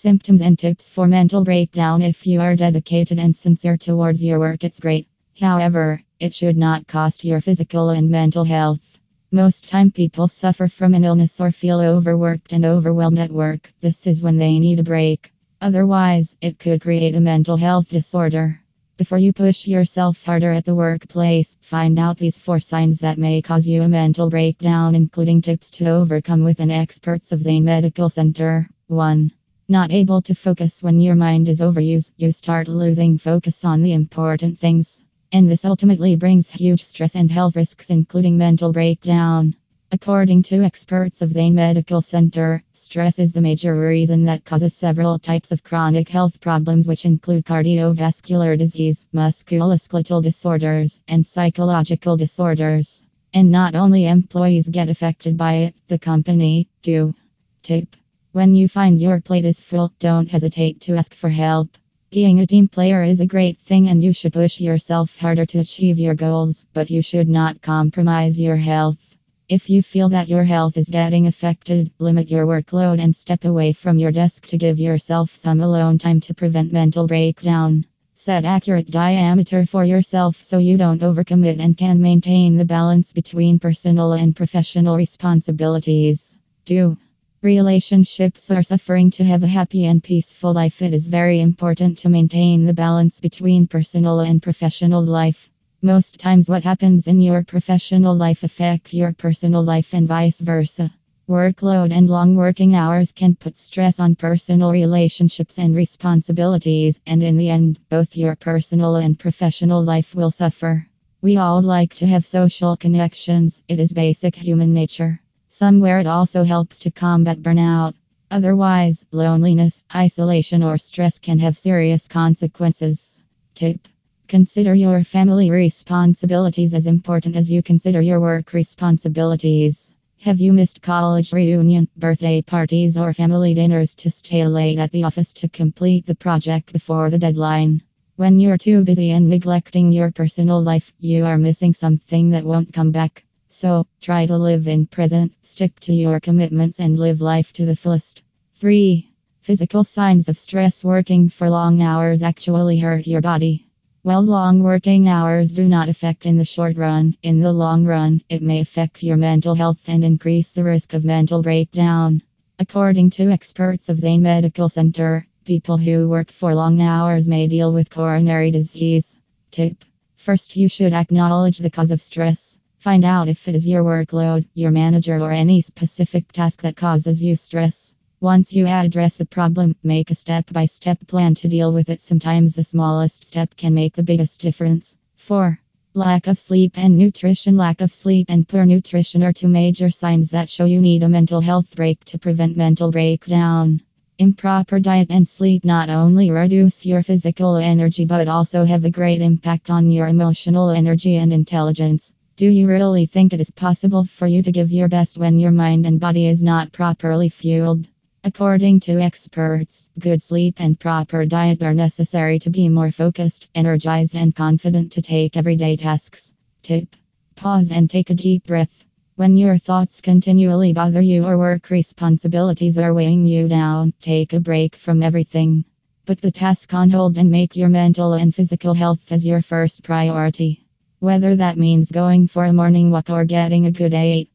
Symptoms and tips for mental breakdown. If you are dedicated and sincere towards your work, it's great. However, it should not cost your physical and mental health. Most time people suffer from an illness or feel overworked and overwhelmed at work. This is when they need a break. Otherwise, it could create a mental health disorder. Before you push yourself harder at the workplace, find out these four signs that may cause you a mental breakdown, including tips to overcome with an experts of Zane Medical Center. 1. Not able to focus when your mind is overused, you start losing focus on the important things. And this ultimately brings huge stress and health risks, including mental breakdown. According to experts of Zane Medical Center, stress is the major reason that causes several types of chronic health problems, which include cardiovascular disease, musculoskeletal disorders, and psychological disorders. And not only employees get affected by it, the company too. Tip When you find your plate is full, don't hesitate to ask for help. Being a team player is a great thing, and you should push yourself harder to achieve your goals, but you should not compromise your health. If you feel that your health is getting affected, limit your workload and step away from your desk to give yourself some alone time to prevent mental breakdown. Set accurate diameter for yourself so you don't overcommit and can maintain the balance between personal and professional responsibilities. 2. Relationships are suffering to have a happy and peaceful life. It is very important to maintain the balance between personal and professional life. Most times, what happens in your professional life affect your personal life and vice versa. Workload and long working hours can put stress on personal relationships and responsibilities, and in the end, both your personal and professional life will suffer. We all like to have social connections, it is basic human nature. Somewhere it also helps to combat burnout. Otherwise, loneliness, isolation, or stress can have serious consequences. Tip Consider your family responsibilities as important as you consider your work responsibilities. Have you missed college reunion, birthday parties, or family dinners to stay late at the office to complete the project before the deadline? When you're too busy and neglecting your personal life, you are missing something that won't come back. So, try to live in present, stick to your commitments, and live life to the fullest. 3. Physical signs of stress working for long hours actually hurt your body. While long working hours do not affect in the short run, in the long run, it may affect your mental health and increase the risk of mental breakdown. According to experts of Zane Medical Center, people who work for long hours may deal with coronary disease. Tip First, you should acknowledge the cause of stress. Find out if it is your workload, your manager, or any specific task that causes you stress. Once you address the problem, make a step by step plan to deal with it. Sometimes the smallest step can make the biggest difference. 4. Lack of sleep and nutrition. Lack of sleep and poor nutrition are two major signs that show you need a mental health break to prevent mental breakdown. Improper diet and sleep not only reduce your physical energy but also have a great impact on your emotional energy and intelligence. Do you really think it is possible for you to give your best when your mind and body is not properly fueled? According to experts, good sleep and proper diet are necessary to be more focused, energized, and confident to take everyday tasks. Tip Pause and take a deep breath. When your thoughts continually bother you or work responsibilities are weighing you down, take a break from everything. Put the task on hold and make your mental and physical health as your first priority. Whether that means going for a morning walk or getting a good 8